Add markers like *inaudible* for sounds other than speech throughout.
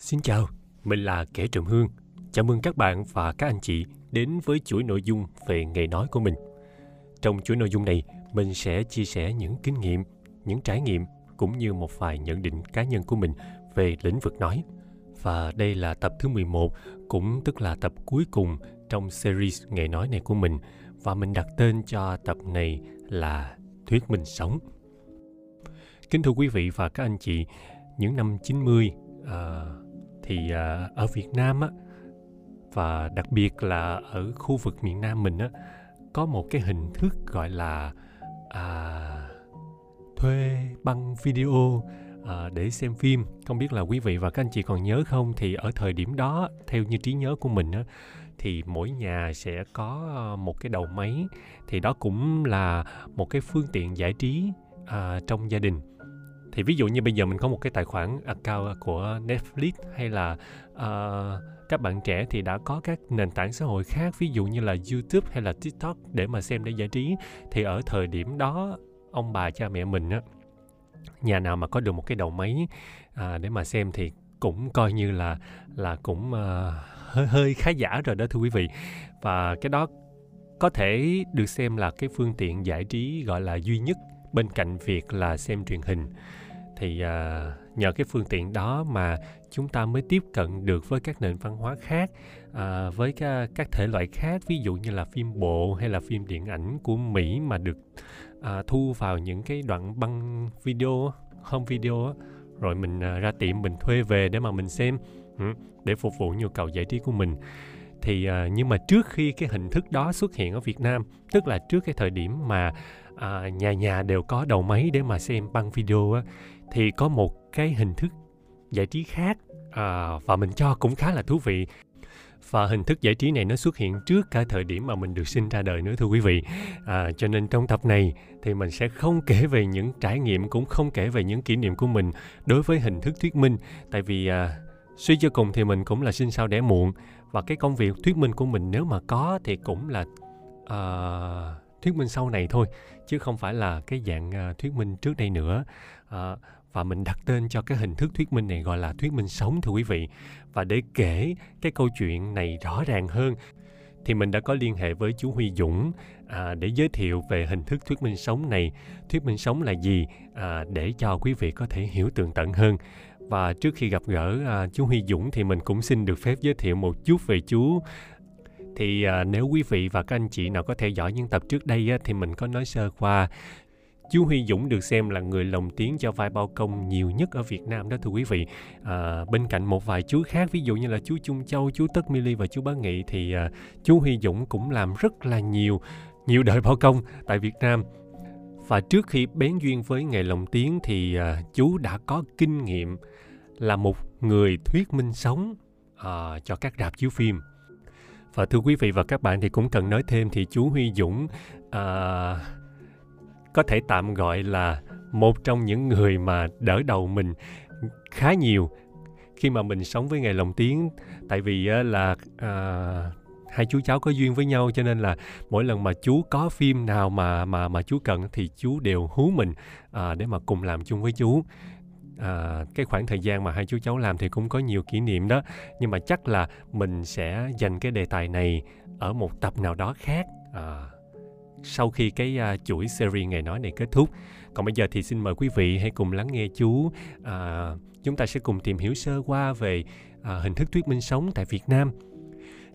Xin chào, mình là Kẻ Trầm Hương. Chào mừng các bạn và các anh chị đến với chuỗi nội dung về nghề nói của mình. Trong chuỗi nội dung này, mình sẽ chia sẻ những kinh nghiệm, những trải nghiệm cũng như một vài nhận định cá nhân của mình về lĩnh vực nói. Và đây là tập thứ 11, cũng tức là tập cuối cùng trong series nghề nói này của mình và mình đặt tên cho tập này là Thuyết minh sống. Kính thưa quý vị và các anh chị, những năm 90 uh, thì à, ở Việt Nam á và đặc biệt là ở khu vực miền Nam mình á có một cái hình thức gọi là à, thuê băng video à, để xem phim. Không biết là quý vị và các anh chị còn nhớ không? Thì ở thời điểm đó theo như trí nhớ của mình á thì mỗi nhà sẽ có à, một cái đầu máy. Thì đó cũng là một cái phương tiện giải trí à, trong gia đình thì ví dụ như bây giờ mình có một cái tài khoản account của Netflix hay là uh, các bạn trẻ thì đã có các nền tảng xã hội khác ví dụ như là YouTube hay là TikTok để mà xem để giải trí. Thì ở thời điểm đó ông bà cha mẹ mình á nhà nào mà có được một cái đầu máy à, để mà xem thì cũng coi như là là cũng uh, hơi hơi khá giả rồi đó thưa quý vị. Và cái đó có thể được xem là cái phương tiện giải trí gọi là duy nhất bên cạnh việc là xem truyền hình thì à, nhờ cái phương tiện đó mà chúng ta mới tiếp cận được với các nền văn hóa khác à, với các, các thể loại khác ví dụ như là phim bộ hay là phim điện ảnh của mỹ mà được à, thu vào những cái đoạn băng video home video rồi mình à, ra tiệm mình thuê về để mà mình xem ừ, để phục vụ nhu cầu giải trí của mình. Thì à, nhưng mà trước khi cái hình thức đó xuất hiện ở Việt Nam tức là trước cái thời điểm mà à, nhà nhà đều có đầu máy để mà xem băng video á thì có một cái hình thức giải trí khác à, và mình cho cũng khá là thú vị. Và hình thức giải trí này nó xuất hiện trước cả thời điểm mà mình được sinh ra đời nữa thưa quý vị. À, cho nên trong tập này thì mình sẽ không kể về những trải nghiệm cũng không kể về những kỷ niệm của mình đối với hình thức thuyết minh. Tại vì à, suy cho cùng thì mình cũng là sinh sau đẻ muộn và cái công việc thuyết minh của mình nếu mà có thì cũng là uh, thuyết minh sau này thôi chứ không phải là cái dạng à, thuyết minh trước đây nữa à, và mình đặt tên cho cái hình thức thuyết minh này gọi là thuyết minh sống thưa quý vị và để kể cái câu chuyện này rõ ràng hơn thì mình đã có liên hệ với chú Huy Dũng à, để giới thiệu về hình thức thuyết minh sống này. Thuyết minh sống là gì à, để cho quý vị có thể hiểu tường tận hơn. Và trước khi gặp gỡ à, chú Huy Dũng thì mình cũng xin được phép giới thiệu một chút về chú. Thì à, nếu quý vị và các anh chị nào có theo dõi những tập trước đây á, thì mình có nói sơ qua Chú Huy Dũng được xem là người lồng tiếng cho vai bao công nhiều nhất ở Việt Nam đó thưa quý vị. À, bên cạnh một vài chú khác ví dụ như là chú Trung Châu, chú Tất Mili và chú Bá Nghị thì à, chú Huy Dũng cũng làm rất là nhiều nhiều đời bao công tại Việt Nam. Và trước khi bén duyên với nghề lồng tiếng thì à, chú đã có kinh nghiệm là một người thuyết minh sống à, cho các rạp chiếu phim. Và thưa quý vị và các bạn thì cũng cần nói thêm thì chú Huy Dũng à, có thể tạm gọi là một trong những người mà đỡ đầu mình khá nhiều khi mà mình sống với nghề lồng tiếng. Tại vì là à, hai chú cháu có duyên với nhau cho nên là mỗi lần mà chú có phim nào mà mà mà chú cần thì chú đều hú mình à, để mà cùng làm chung với chú à, cái khoảng thời gian mà hai chú cháu làm thì cũng có nhiều kỷ niệm đó. Nhưng mà chắc là mình sẽ dành cái đề tài này ở một tập nào đó khác à, sau khi cái uh, chuỗi series ngày nói này kết thúc. Còn bây giờ thì xin mời quý vị hãy cùng lắng nghe chú. Uh, chúng ta sẽ cùng tìm hiểu sơ qua về uh, hình thức thuyết minh sống tại Việt Nam.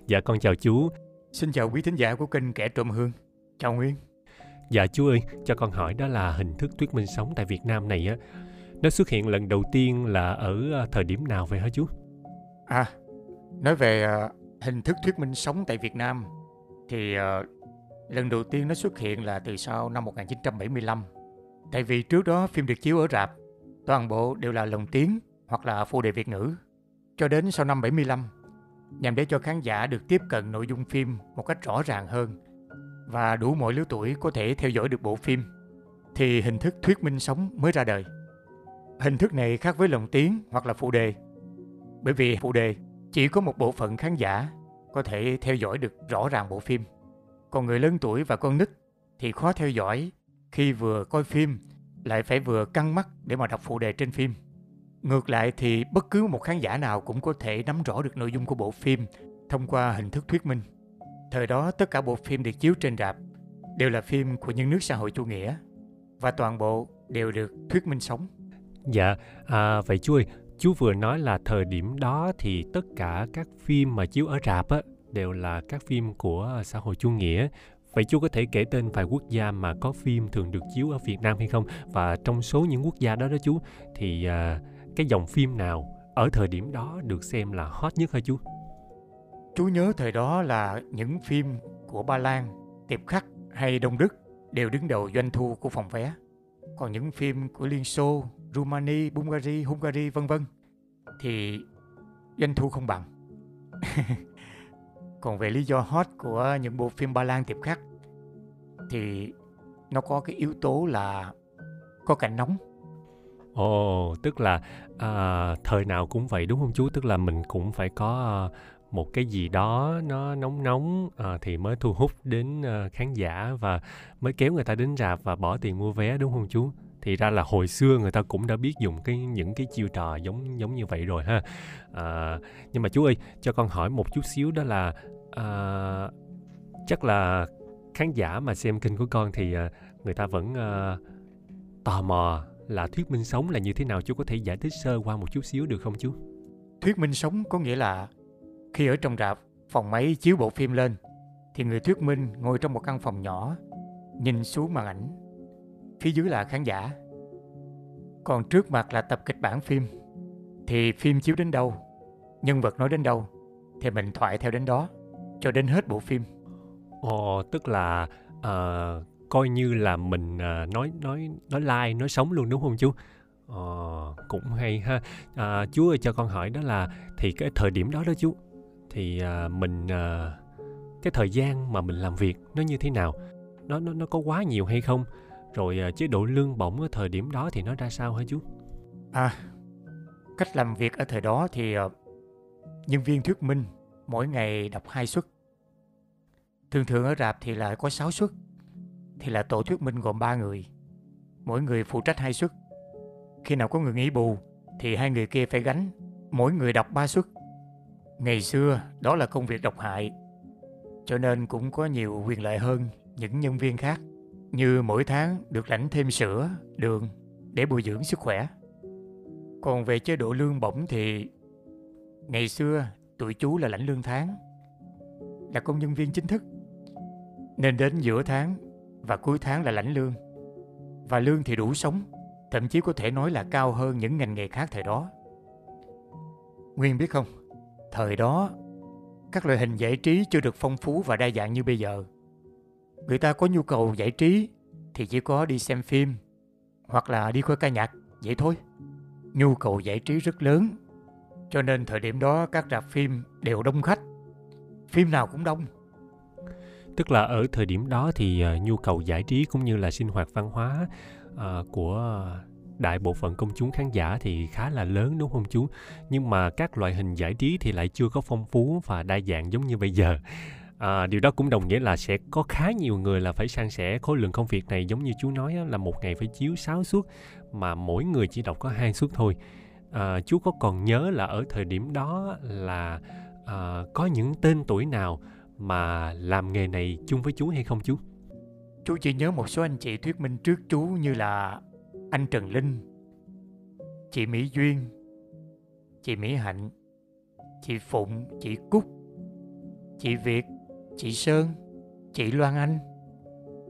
Dạ con chào chú. Xin chào quý thính giả của kênh kẻ trộm hương. Chào Nguyên. Dạ chú ơi cho con hỏi đó là hình thức thuyết minh sống tại Việt Nam này á nó xuất hiện lần đầu tiên là ở ờ, thời điểm nào vậy hả chú à nói về uh, hình thức thuyết minh sống tại Việt Nam thì uh, Lần đầu tiên nó xuất hiện là từ sau năm 1975. Tại vì trước đó phim được chiếu ở rạp, toàn bộ đều là lồng tiếng hoặc là phụ đề Việt ngữ. Cho đến sau năm 75, nhằm để cho khán giả được tiếp cận nội dung phim một cách rõ ràng hơn và đủ mọi lứa tuổi có thể theo dõi được bộ phim, thì hình thức thuyết minh sống mới ra đời. Hình thức này khác với lồng tiếng hoặc là phụ đề, bởi vì phụ đề chỉ có một bộ phận khán giả có thể theo dõi được rõ ràng bộ phim còn người lớn tuổi và con nít thì khó theo dõi khi vừa coi phim lại phải vừa căng mắt để mà đọc phụ đề trên phim. Ngược lại thì bất cứ một khán giả nào cũng có thể nắm rõ được nội dung của bộ phim thông qua hình thức thuyết minh. Thời đó tất cả bộ phim được chiếu trên rạp đều là phim của những nước xã hội chủ nghĩa và toàn bộ đều được thuyết minh sống. Dạ, à, vậy chú ơi, chú vừa nói là thời điểm đó thì tất cả các phim mà chiếu ở rạp á đều là các phim của xã hội chủ nghĩa. Vậy chú có thể kể tên vài quốc gia mà có phim thường được chiếu ở Việt Nam hay không? Và trong số những quốc gia đó đó chú thì à, cái dòng phim nào ở thời điểm đó được xem là hot nhất hả chú? Chú nhớ thời đó là những phim của Ba Lan, Tiệp Khắc hay Đông Đức đều đứng đầu doanh thu của phòng vé. Còn những phim của Liên Xô, Rumani, Bulgaria, Hungary vân vân thì doanh thu không bằng. *laughs* Còn về lý do hot của những bộ phim Ba Lan Tiệp Khắc thì nó có cái yếu tố là có cảnh nóng Ồ, tức là à, thời nào cũng vậy đúng không chú? Tức là mình cũng phải có à, một cái gì đó nó nóng nóng à, thì mới thu hút đến à, khán giả và mới kéo người ta đến rạp và bỏ tiền mua vé đúng không chú? Thì ra là hồi xưa người ta cũng đã biết dùng cái những cái chiêu trò giống giống như vậy rồi ha. À, nhưng mà chú ơi, cho con hỏi một chút xíu đó là à, chắc là khán giả mà xem kênh của con thì à, người ta vẫn à, tò mò là thuyết minh sống là như thế nào chú có thể giải thích sơ qua một chút xíu được không chú? Thuyết minh sống có nghĩa là khi ở trong rạp, phòng máy chiếu bộ phim lên thì người thuyết minh ngồi trong một căn phòng nhỏ nhìn xuống màn ảnh. Phía dưới là khán giả. Còn trước mặt là tập kịch bản phim. Thì phim chiếu đến đâu, nhân vật nói đến đâu thì mình thoại theo đến đó cho đến hết bộ phim. Ồ, tức là uh, coi như là mình uh, nói nói nói like nói sống luôn đúng không chú ờ, cũng hay ha à, chú ơi cho con hỏi đó là thì cái thời điểm đó đó chú thì à, mình à, cái thời gian mà mình làm việc nó như thế nào nó nó nó có quá nhiều hay không rồi ờ, chế độ lương bổng ở thời điểm đó thì nó ra sao hả chú à cách làm việc ở thời đó thì ờ, nhân viên thuyết minh mỗi ngày đọc hai suất thường thường ở rạp thì lại có 6 suất thì là tổ thuyết minh gồm 3 người. Mỗi người phụ trách hai suất. Khi nào có người nghỉ bù thì hai người kia phải gánh, mỗi người đọc 3 suất. Ngày xưa đó là công việc độc hại, cho nên cũng có nhiều quyền lợi hơn những nhân viên khác, như mỗi tháng được lãnh thêm sữa, đường để bồi dưỡng sức khỏe. Còn về chế độ lương bổng thì ngày xưa tụi chú là lãnh lương tháng, là công nhân viên chính thức. Nên đến giữa tháng và cuối tháng là lãnh lương. Và lương thì đủ sống, thậm chí có thể nói là cao hơn những ngành nghề khác thời đó. Nguyên biết không, thời đó các loại hình giải trí chưa được phong phú và đa dạng như bây giờ. Người ta có nhu cầu giải trí thì chỉ có đi xem phim hoặc là đi coi ca nhạc, vậy thôi. Nhu cầu giải trí rất lớn, cho nên thời điểm đó các rạp phim đều đông khách. Phim nào cũng đông tức là ở thời điểm đó thì uh, nhu cầu giải trí cũng như là sinh hoạt văn hóa uh, của đại bộ phận công chúng khán giả thì khá là lớn đúng không chú nhưng mà các loại hình giải trí thì lại chưa có phong phú và đa dạng giống như bây giờ à, điều đó cũng đồng nghĩa là sẽ có khá nhiều người là phải san sẻ khối lượng công việc này giống như chú nói là một ngày phải chiếu 6 suất mà mỗi người chỉ đọc có hai suất thôi à, chú có còn nhớ là ở thời điểm đó là à, có những tên tuổi nào mà làm nghề này chung với chú hay không chú? Chú chỉ nhớ một số anh chị thuyết minh trước chú như là anh Trần Linh, chị Mỹ Duyên, chị Mỹ Hạnh, chị Phụng, chị Cúc, chị Việt, chị Sơn, chị Loan Anh.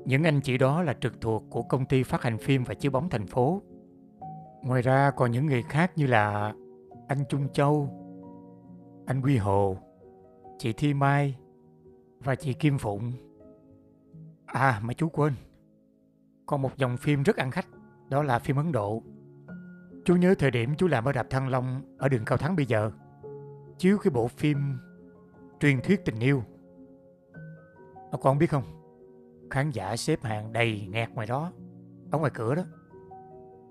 Những anh chị đó là trực thuộc của công ty phát hành phim và chiếu bóng thành phố. Ngoài ra còn những người khác như là anh Trung Châu, anh Quy Hồ, chị Thi Mai, và chị Kim Phụng. À mà chú quên, còn một dòng phim rất ăn khách, đó là phim Ấn Độ. Chú nhớ thời điểm chú làm ở Đạp Thăng Long ở đường Cao Thắng bây giờ, chiếu cái bộ phim Truyền thuyết tình yêu. Mà con biết không, khán giả xếp hàng đầy nghẹt ngoài đó, ở ngoài cửa đó.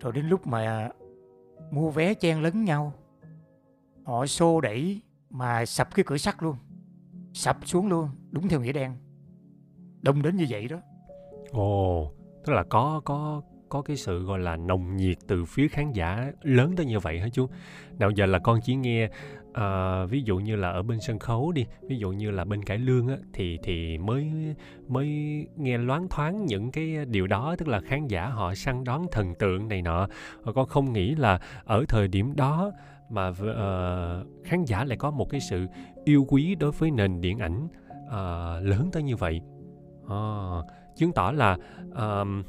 Rồi đến lúc mà mua vé chen lấn nhau, họ xô đẩy mà sập cái cửa sắt luôn sập xuống luôn đúng theo nghĩa đen. Đông đến như vậy đó. Ồ tức là có có có cái sự gọi là nồng nhiệt từ phía khán giả lớn tới như vậy hả chú? Nào giờ là con chỉ nghe à, ví dụ như là ở bên sân khấu đi ví dụ như là bên cải lương á thì thì mới mới nghe loáng thoáng những cái điều đó tức là khán giả họ săn đón thần tượng này nọ. Ờ, con không nghĩ là ở thời điểm đó mà uh, khán giả lại có một cái sự yêu quý đối với nền điện ảnh uh, lớn tới như vậy. Uh, chứng tỏ là uh,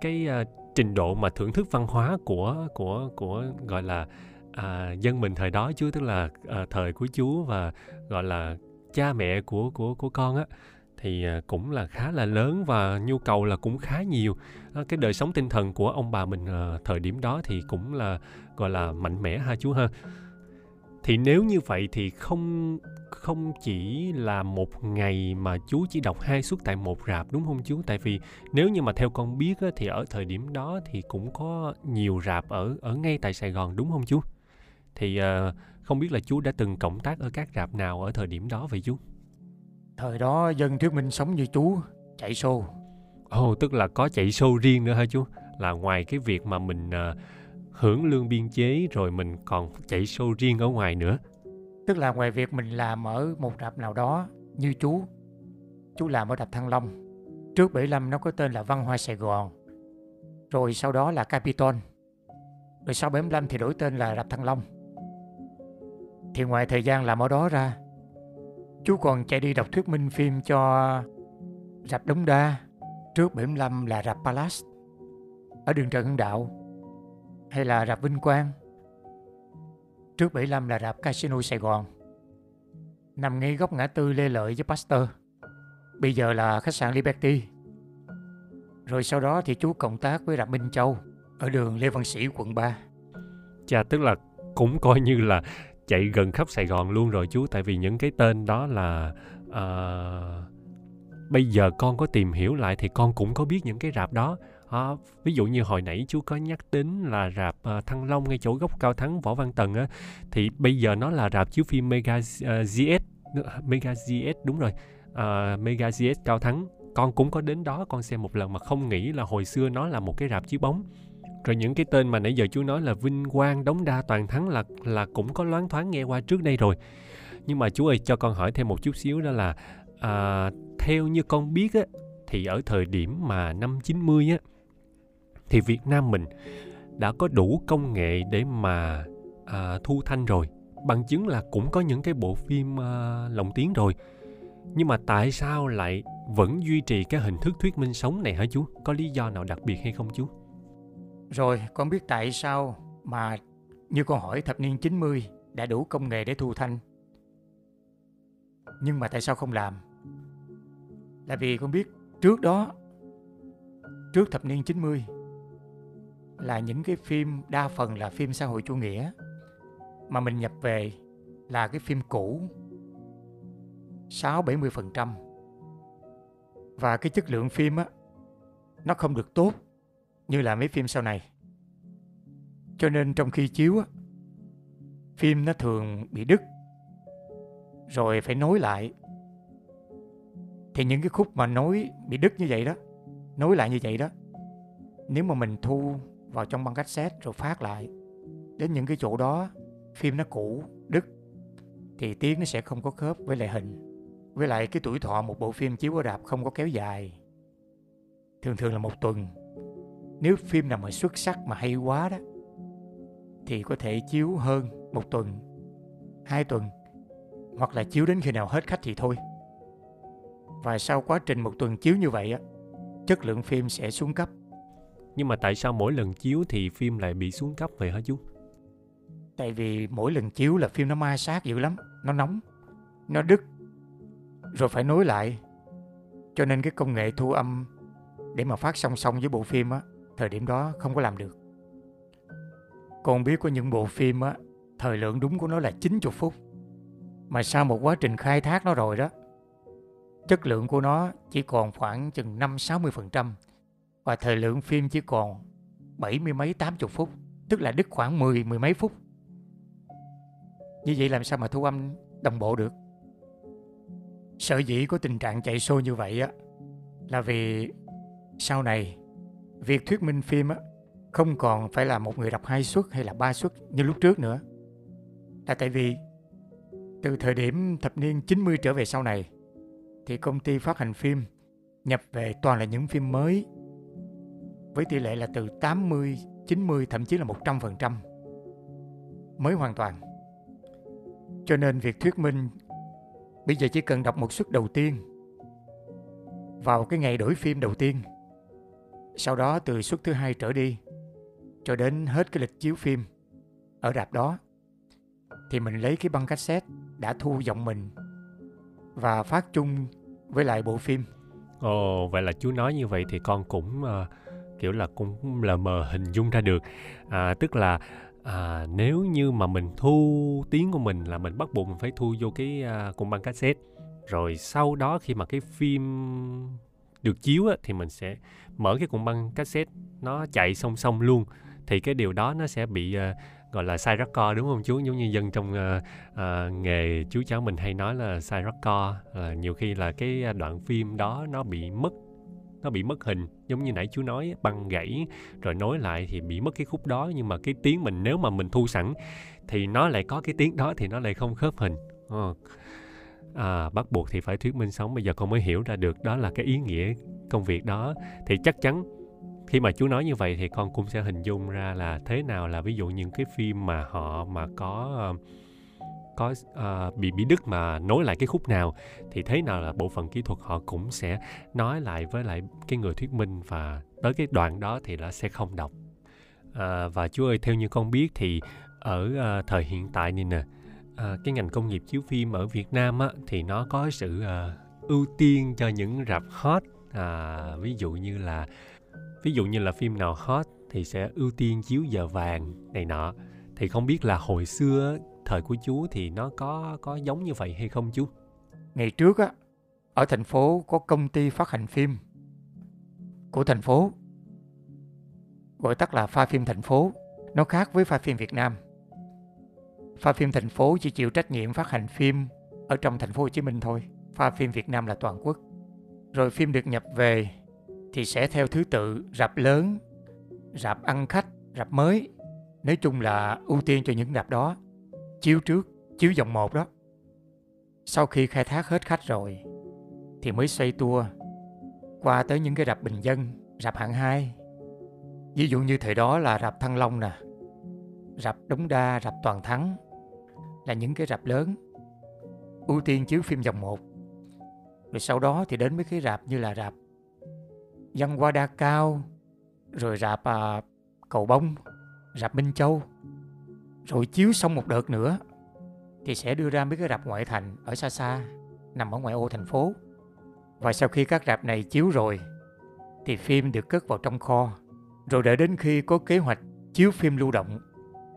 cái uh, trình độ mà thưởng thức văn hóa của của của gọi là à, dân mình thời đó chứ tức là à, thời của chú và gọi là cha mẹ của của của con á thì à, cũng là khá là lớn và nhu cầu là cũng khá nhiều. À, cái đời sống tinh thần của ông bà mình à, thời điểm đó thì cũng là gọi là mạnh mẽ ha chú ha. Thì nếu như vậy thì không không chỉ là một ngày mà chú chỉ đọc hai suất tại một rạp đúng không chú tại vì nếu như mà theo con biết á, thì ở thời điểm đó thì cũng có nhiều rạp ở ở ngay tại Sài Gòn đúng không chú thì uh, không biết là chú đã từng cộng tác ở các rạp nào ở thời điểm đó vậy chú? Thời đó dân thuyết minh sống như chú chạy show ồ oh, tức là có chạy show riêng nữa hả chú? Là ngoài cái việc mà mình uh, hưởng lương biên chế rồi mình còn chạy show riêng ở ngoài nữa. Tức là ngoài việc mình làm ở một rạp nào đó như chú chú làm ở rạp Thăng Long. Trước 75 nó có tên là Văn Hoa Sài Gòn. Rồi sau đó là Capitol. Rồi sau 75 thì đổi tên là rạp Thăng Long thì ngoài thời gian làm ở đó ra, chú còn chạy đi đọc thuyết minh phim cho rạp Đống Đa trước 75 là rạp Palace. Ở đường Trần Hưng Đạo hay là rạp Vinh Quang trước 75 là rạp Casino Sài Gòn. Nằm ngay góc ngã tư Lê Lợi với Pasteur. Bây giờ là khách sạn Liberty. Rồi sau đó thì chú cộng tác với rạp Minh Châu ở đường Lê Văn Sĩ, quận 3 Chà, tức là cũng coi như là chạy gần khắp Sài Gòn luôn rồi chú tại vì những cái tên đó là uh, bây giờ con có tìm hiểu lại thì con cũng có biết những cái rạp đó. À, ví dụ như hồi nãy chú có nhắc đến là rạp uh, Thăng Long ngay chỗ gốc Cao Thắng Võ Văn Tần á thì bây giờ nó là rạp chiếu phim Mega uh, GS Mega GS đúng rồi uh, Mega GS Cao Thắng. Con cũng có đến đó con xem một lần mà không nghĩ là hồi xưa nó là một cái rạp chiếu bóng rồi những cái tên mà nãy giờ chú nói là Vinh Quang, Đống Đa, Toàn Thắng là là cũng có loáng thoáng nghe qua trước đây rồi. Nhưng mà chú ơi cho con hỏi thêm một chút xíu đó là à, theo như con biết á thì ở thời điểm mà năm 90 á thì Việt Nam mình đã có đủ công nghệ để mà à, thu thanh rồi. Bằng chứng là cũng có những cái bộ phim à, lồng tiếng rồi. Nhưng mà tại sao lại vẫn duy trì cái hình thức thuyết minh sống này hả chú? Có lý do nào đặc biệt hay không chú? Rồi con biết tại sao mà như con hỏi thập niên 90 đã đủ công nghệ để thu thanh. Nhưng mà tại sao không làm? Là vì con biết trước đó, trước thập niên 90 là những cái phim đa phần là phim xã hội chủ nghĩa mà mình nhập về là cái phim cũ 6-70% và cái chất lượng phim á nó không được tốt như là mấy phim sau này. Cho nên trong khi chiếu á, phim nó thường bị đứt rồi phải nối lại. Thì những cái khúc mà nối bị đứt như vậy đó, nối lại như vậy đó, nếu mà mình thu vào trong băng cassette rồi phát lại đến những cái chỗ đó phim nó cũ, đứt thì tiếng nó sẽ không có khớp với lại hình. Với lại cái tuổi thọ một bộ phim chiếu ở rạp không có kéo dài. Thường thường là một tuần nếu phim nào mà xuất sắc mà hay quá đó thì có thể chiếu hơn một tuần, hai tuần hoặc là chiếu đến khi nào hết khách thì thôi. Và sau quá trình một tuần chiếu như vậy á, chất lượng phim sẽ xuống cấp. Nhưng mà tại sao mỗi lần chiếu thì phim lại bị xuống cấp vậy hả chú? Tại vì mỗi lần chiếu là phim nó ma sát dữ lắm, nó nóng, nó đứt, rồi phải nối lại. Cho nên cái công nghệ thu âm để mà phát song song với bộ phim á thời điểm đó không có làm được. Con biết có những bộ phim á, thời lượng đúng của nó là 90 phút. Mà sau một quá trình khai thác nó rồi đó, chất lượng của nó chỉ còn khoảng chừng 5-60% và thời lượng phim chỉ còn 70 mấy 80 phút, tức là đứt khoảng 10 mười mấy phút. Như vậy làm sao mà thu âm đồng bộ được? Sở dĩ có tình trạng chạy xô như vậy á là vì sau này việc thuyết minh phim á không còn phải là một người đọc hai suất hay là ba suất như lúc trước nữa. Là tại vì từ thời điểm thập niên 90 trở về sau này thì công ty phát hành phim nhập về toàn là những phim mới với tỷ lệ là từ 80, 90 thậm chí là 100% mới hoàn toàn. Cho nên việc thuyết minh bây giờ chỉ cần đọc một suất đầu tiên vào cái ngày đổi phim đầu tiên. Sau đó từ suất thứ hai trở đi cho đến hết cái lịch chiếu phim ở rạp đó thì mình lấy cái băng cassette đã thu giọng mình và phát chung với lại bộ phim. Ồ, vậy là chú nói như vậy thì con cũng uh, kiểu là cũng là mờ hình dung ra được. À, tức là à, nếu như mà mình thu tiếng của mình là mình bắt buộc mình phải thu vô cái à, uh, cùng băng cassette. Rồi sau đó khi mà cái phim được chiếu á, thì mình sẽ mở cái cuộn băng cassette nó chạy song song luôn. Thì cái điều đó nó sẽ bị uh, gọi là sai rắc co đúng không chú? Giống như dân trong uh, uh, nghề chú cháu mình hay nói là sai rắc co uh, nhiều khi là cái đoạn phim đó nó bị mất nó bị mất hình. Giống như nãy chú nói băng gãy rồi nối lại thì bị mất cái khúc đó. Nhưng mà cái tiếng mình nếu mà mình thu sẵn thì nó lại có cái tiếng đó thì nó lại không khớp hình. Uh à, bắt buộc thì phải thuyết minh sống. Bây giờ con mới hiểu ra được đó là cái ý nghĩa công việc đó. Thì chắc chắn khi mà chú nói như vậy thì con cũng sẽ hình dung ra là thế nào là ví dụ những cái phim mà họ mà có có uh, bị bị đứt mà nối lại cái khúc nào thì thế nào là bộ phận kỹ thuật họ cũng sẽ nói lại với lại cái người thuyết minh và tới cái đoạn đó thì nó sẽ không đọc. Uh, và chú ơi theo như con biết thì ở uh, thời hiện tại này nè à, cái ngành công nghiệp chiếu phim ở Việt Nam á, thì nó có sự à, ưu tiên cho những rạp hot. À, ví dụ như là ví dụ như là phim nào hot thì sẽ ưu tiên chiếu giờ vàng này nọ. Thì không biết là hồi xưa thời của chú thì nó có có giống như vậy hay không chú? Ngày trước á ở thành phố có công ty phát hành phim của thành phố gọi tắt là pha phim thành phố. Nó khác với pha phim Việt Nam pha phim thành phố chỉ chịu trách nhiệm phát hành phim ở trong thành phố Hồ Chí Minh thôi pha phim Việt Nam là toàn quốc rồi phim được nhập về thì sẽ theo thứ tự rạp lớn, rạp ăn khách, rạp mới. Nói chung là ưu tiên cho những rạp đó. Chiếu trước, chiếu dòng một đó. Sau khi khai thác hết khách rồi thì mới xoay tour qua tới những cái rạp bình dân, rạp hạng 2. Ví dụ như thời đó là rạp Thăng Long nè, rạp Đống Đa, rạp Toàn Thắng là những cái rạp lớn ưu tiên chiếu phim dòng một, Rồi sau đó thì đến mấy cái rạp như là rạp Văn Hoa Đa Cao, rồi rạp à, Cầu Bông, rạp Minh Châu. Rồi chiếu xong một đợt nữa thì sẽ đưa ra mấy cái rạp ngoại thành ở xa xa, nằm ở ngoại ô thành phố. Và sau khi các rạp này chiếu rồi thì phim được cất vào trong kho. Rồi đợi đến khi có kế hoạch chiếu phim lưu động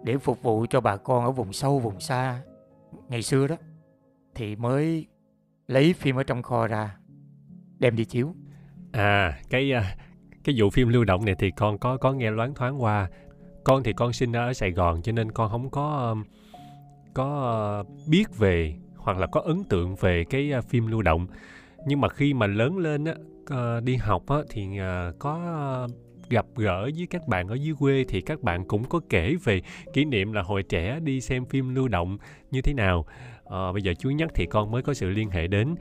để phục vụ cho bà con ở vùng sâu, vùng xa ngày xưa đó thì mới lấy phim ở trong kho ra đem đi chiếu. À, cái à, cái vụ phim lưu động này thì con có có nghe loáng thoáng qua. Con thì con sinh ở Sài Gòn cho nên con không có um, có uh, biết về hoặc là có ấn tượng về cái uh, phim lưu động. Nhưng mà khi mà lớn lên á đi học á thì à, có gặp gỡ với các bạn ở dưới quê thì các bạn cũng có kể về kỷ niệm là hồi trẻ đi xem phim lưu động như thế nào. À, bây giờ chú nhắc thì con mới có sự liên hệ đến.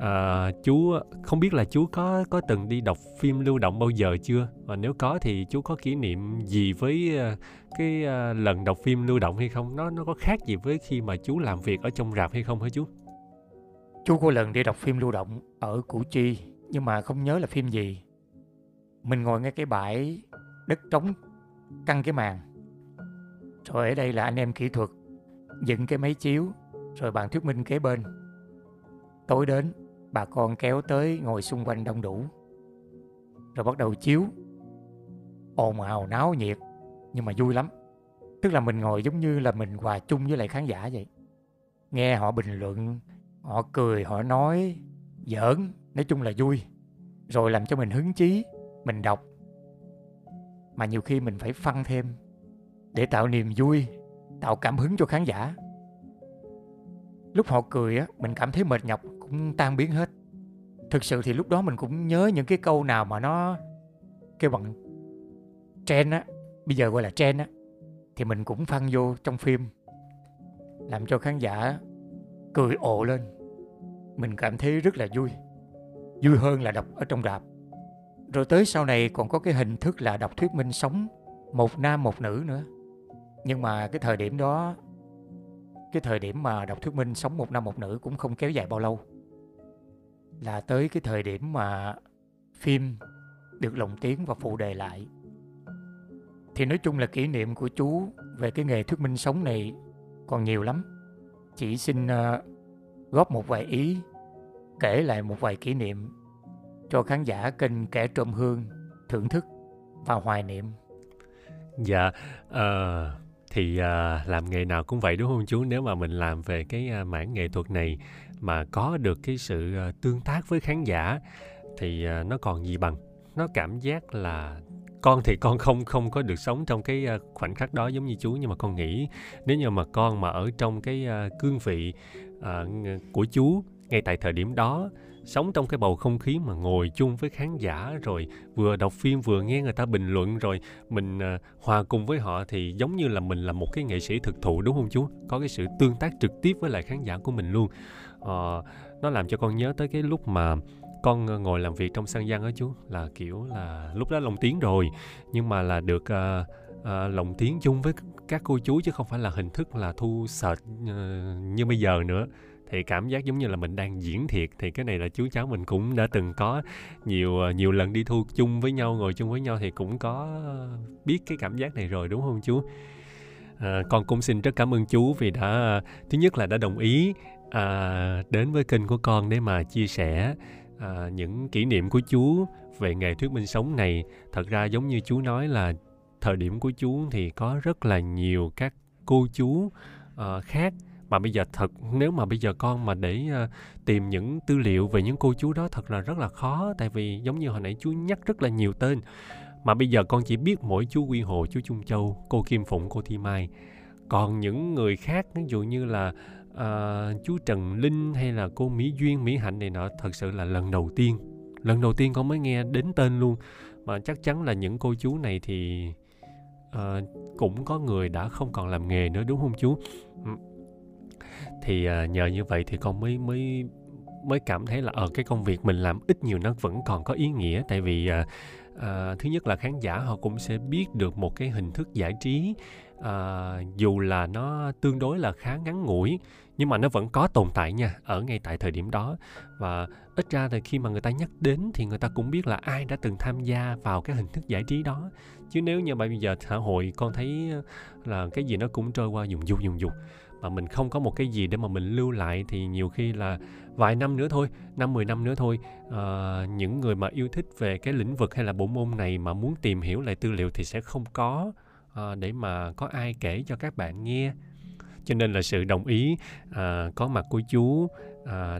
À, chú không biết là chú có có từng đi đọc phim lưu động bao giờ chưa? Và nếu có thì chú có kỷ niệm gì với ờ, cái lần đọc phim lưu động hay không? Nó nó có khác gì với khi mà chú làm việc ở trong rạp hay không hả chú? Chú có lần đi đọc phim lưu động ở củ chi nhưng mà không nhớ là phim gì mình ngồi ngay cái bãi đất trống căng cái màn rồi ở đây là anh em kỹ thuật dựng cái máy chiếu rồi bạn thuyết minh kế bên tối đến bà con kéo tới ngồi xung quanh đông đủ. Rồi bắt đầu chiếu. Ồn ào náo nhiệt, nhưng mà vui lắm. Tức là mình ngồi giống như là mình hòa chung với lại khán giả vậy. Nghe họ bình luận, họ cười, họ nói, giỡn, nói chung là vui. Rồi làm cho mình hứng chí, mình đọc. Mà nhiều khi mình phải phân thêm để tạo niềm vui, tạo cảm hứng cho khán giả. Lúc họ cười á, mình cảm thấy mệt nhọc cũng tan biến hết thực sự thì lúc đó mình cũng nhớ những cái câu nào mà nó kêu bằng trend á bây giờ gọi là trend á thì mình cũng phân vô trong phim làm cho khán giả cười ồ lên mình cảm thấy rất là vui vui hơn là đọc ở trong rạp rồi tới sau này còn có cái hình thức là đọc thuyết minh sống một nam một nữ nữa. Nhưng mà cái thời điểm đó cái thời điểm mà đọc thuyết minh sống một nam một nữ cũng không kéo dài bao lâu. Là tới cái thời điểm mà phim được lồng tiếng và phụ đề lại. Thì nói chung là kỷ niệm của chú về cái nghề thuyết minh sống này còn nhiều lắm. Chỉ xin uh, góp một vài ý kể lại một vài kỷ niệm cho khán giả kênh kẻ trộm hương thưởng thức và hoài niệm. Dạ uh, thì uh, làm nghề nào cũng vậy đúng không chú? Nếu mà mình làm về cái uh, mảng nghệ thuật này mà có được cái sự uh, tương tác với khán giả thì uh, nó còn gì bằng? Nó cảm giác là con thì con không không có được sống trong cái khoảnh khắc đó giống như chú nhưng mà con nghĩ nếu như mà con mà ở trong cái cương vị uh, của chú ngay tại thời điểm đó sống trong cái bầu không khí mà ngồi chung với khán giả rồi vừa đọc phim vừa nghe người ta bình luận rồi mình à, hòa cùng với họ thì giống như là mình là một cái nghệ sĩ thực thụ đúng không chú? Có cái sự tương tác trực tiếp với lại khán giả của mình luôn. À, nó làm cho con nhớ tới cái lúc mà con ờ, ngồi làm việc trong sân gian đó chú là kiểu là lúc đó lồng tiếng rồi. Nhưng mà là được ờ, à, à, lồng tiếng chung với các cô chú chứ không phải là hình thức là thu sệt như bây giờ nữa thì cảm giác giống như là mình đang diễn thiệt. Thì cái này là chú cháu mình cũng đã từng có nhiều ờ, nhiều lần đi thu chung với nhau ngồi chung với nhau thì cũng có biết cái cảm giác này rồi đúng không chú? À, con cũng xin rất cảm ơn chú vì đã thứ nhất là đã đồng ý à, đến với kênh của con để mà chia sẻ à, những kỷ niệm của chú về nghề thuyết minh sống này. Thật ra giống như chú nói là thời điểm của chú thì có rất là nhiều các cô chú uh, khác mà bây giờ thật nếu mà bây giờ con mà để uh, tìm những tư liệu về những cô chú đó thật là rất là khó tại vì giống như hồi nãy chú nhắc rất là nhiều tên mà bây giờ con chỉ biết mỗi chú Quy Hồ, chú Trung Châu, cô Kim Phụng, cô Thi Mai. Còn những người khác, ví dụ như là uh, chú Trần Linh hay là cô Mỹ Duyên, Mỹ Hạnh này nọ, thật sự là lần đầu tiên. Lần đầu tiên con mới nghe đến tên luôn. Mà chắc chắn là những cô chú này thì uh, cũng có người đã không còn làm nghề nữa đúng không chú? Thì uh, nhờ như vậy thì con mới mới mới cảm thấy là ở uh, cái công việc mình làm ít nhiều nó vẫn còn có ý nghĩa. Tại vì uh, uh, thứ nhất là khán giả họ cũng sẽ biết được một cái hình thức giải trí uh, dù là nó tương đối là khá ngắn ngủi nhưng mà nó vẫn có tồn tại nha ở ngay tại thời điểm đó. Và ít ra thì khi mà người ta nhắc đến thì người ta cũng biết là ai đã từng tham gia vào cái hình thức giải trí đó. Chứ nếu như bây giờ xã hội con thấy là cái gì nó cũng trôi qua dùng du dùng dục mà mình không có một cái gì để mà mình lưu lại thì nhiều khi là vài năm nữa thôi năm mười năm nữa thôi uh, những người mà yêu thích về cái lĩnh vực hay là bộ môn này mà muốn tìm hiểu lại tư liệu thì sẽ không có uh, để mà có ai kể cho các bạn nghe. Cho nên là sự đồng ý uh, có mặt của chú uh,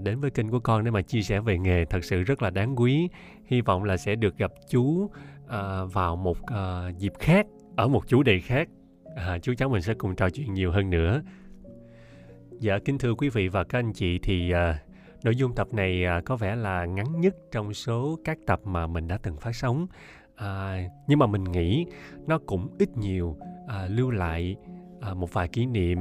đến với kênh của con để mà chia sẻ về nghề thật sự rất là đáng quý. Hy vọng là sẽ được gặp chú uh, vào một uh, dịp khác ở một chủ đề khác. À, chú cháu mình sẽ cùng trò chuyện nhiều hơn nữa. Dạ kính thưa quý vị và các anh chị thì uh, nội dung tập này uh, có vẻ là ngắn nhất trong số các tập mà mình đã từng phát sóng. Uh, nhưng mà mình nghĩ nó cũng ít nhiều uh, lưu lại uh, một vài kỷ niệm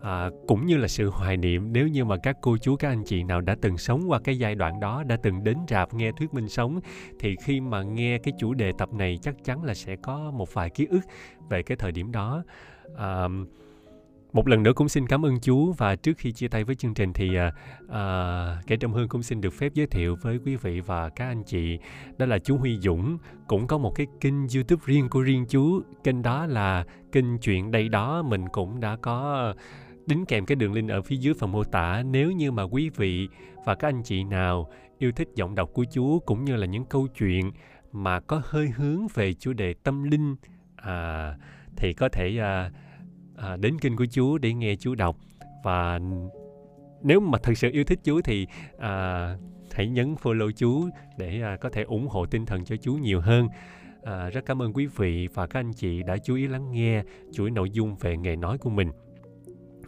à, cũng như là sự hoài niệm nếu như mà các cô chú các anh chị nào đã từng sống qua cái giai đoạn đó đã từng đến rạp nghe thuyết minh sống thì khi mà nghe cái chủ đề tập này chắc chắn là sẽ có một vài ký ức về cái thời điểm đó à, một lần nữa cũng xin cảm ơn chú và trước khi chia tay với chương trình thì à, à, kẻ trầm hương cũng xin được phép giới thiệu với quý vị và các anh chị. Đó là chú Huy Dũng cũng có một cái kênh YouTube riêng của riêng chú. Kênh đó là kênh chuyện đây đó. Mình cũng đã có đính kèm cái đường link ở phía dưới phần mô tả. Nếu như mà quý vị và các anh chị nào yêu thích giọng đọc của chú cũng như là những câu chuyện mà có hơi hướng về chủ đề tâm linh à, thì có thể à, à, đến kinh của chúa để nghe chúa đọc. Và nếu mà thật sự yêu thích chúa thì à, hãy nhấn follow chúa để à, có thể ủng hộ tinh thần cho chúa nhiều hơn. À, rất cảm ơn quý vị và các anh chị đã chú ý lắng nghe chuỗi nội dung về nghề nói của mình.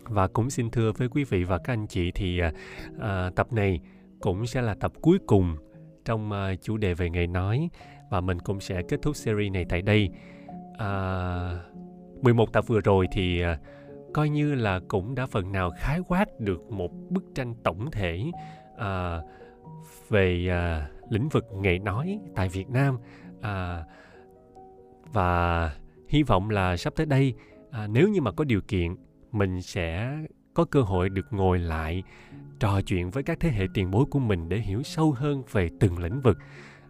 Và cũng xin thưa với quý vị và các anh chị thì à, à, tập này cũng sẽ là tập cuối cùng trong à, chủ đề về nghề nói. Và mình cũng sẽ kết thúc series này tại đây. À, 11 tập vừa rồi thì à, coi như là cũng đã phần nào khái quát được một bức tranh tổng thể à, về à, lĩnh vực nghề nói tại Việt Nam. À, và hy vọng là sắp tới đây à, nếu như mà có điều kiện mình sẽ có cơ hội được ngồi lại trò chuyện với các thế hệ tiền bối của mình để hiểu sâu hơn về từng lĩnh vực.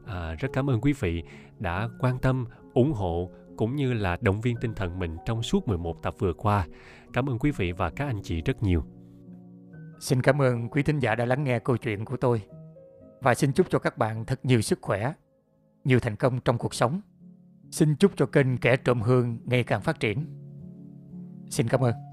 À, rất cảm ơn quý vị đã quan tâm ủng hộ cũng như là động viên tinh thần mình trong suốt 11 tập vừa qua. Cảm ơn quý vị và các anh chị rất nhiều. Xin cảm ơn quý thính giả đã lắng nghe câu chuyện của tôi và xin chúc cho các bạn thật nhiều sức khỏe, nhiều thành công trong cuộc sống. Xin chúc cho kênh Kẻ Trộm Hương ngày càng phát triển. Xin cảm ơn.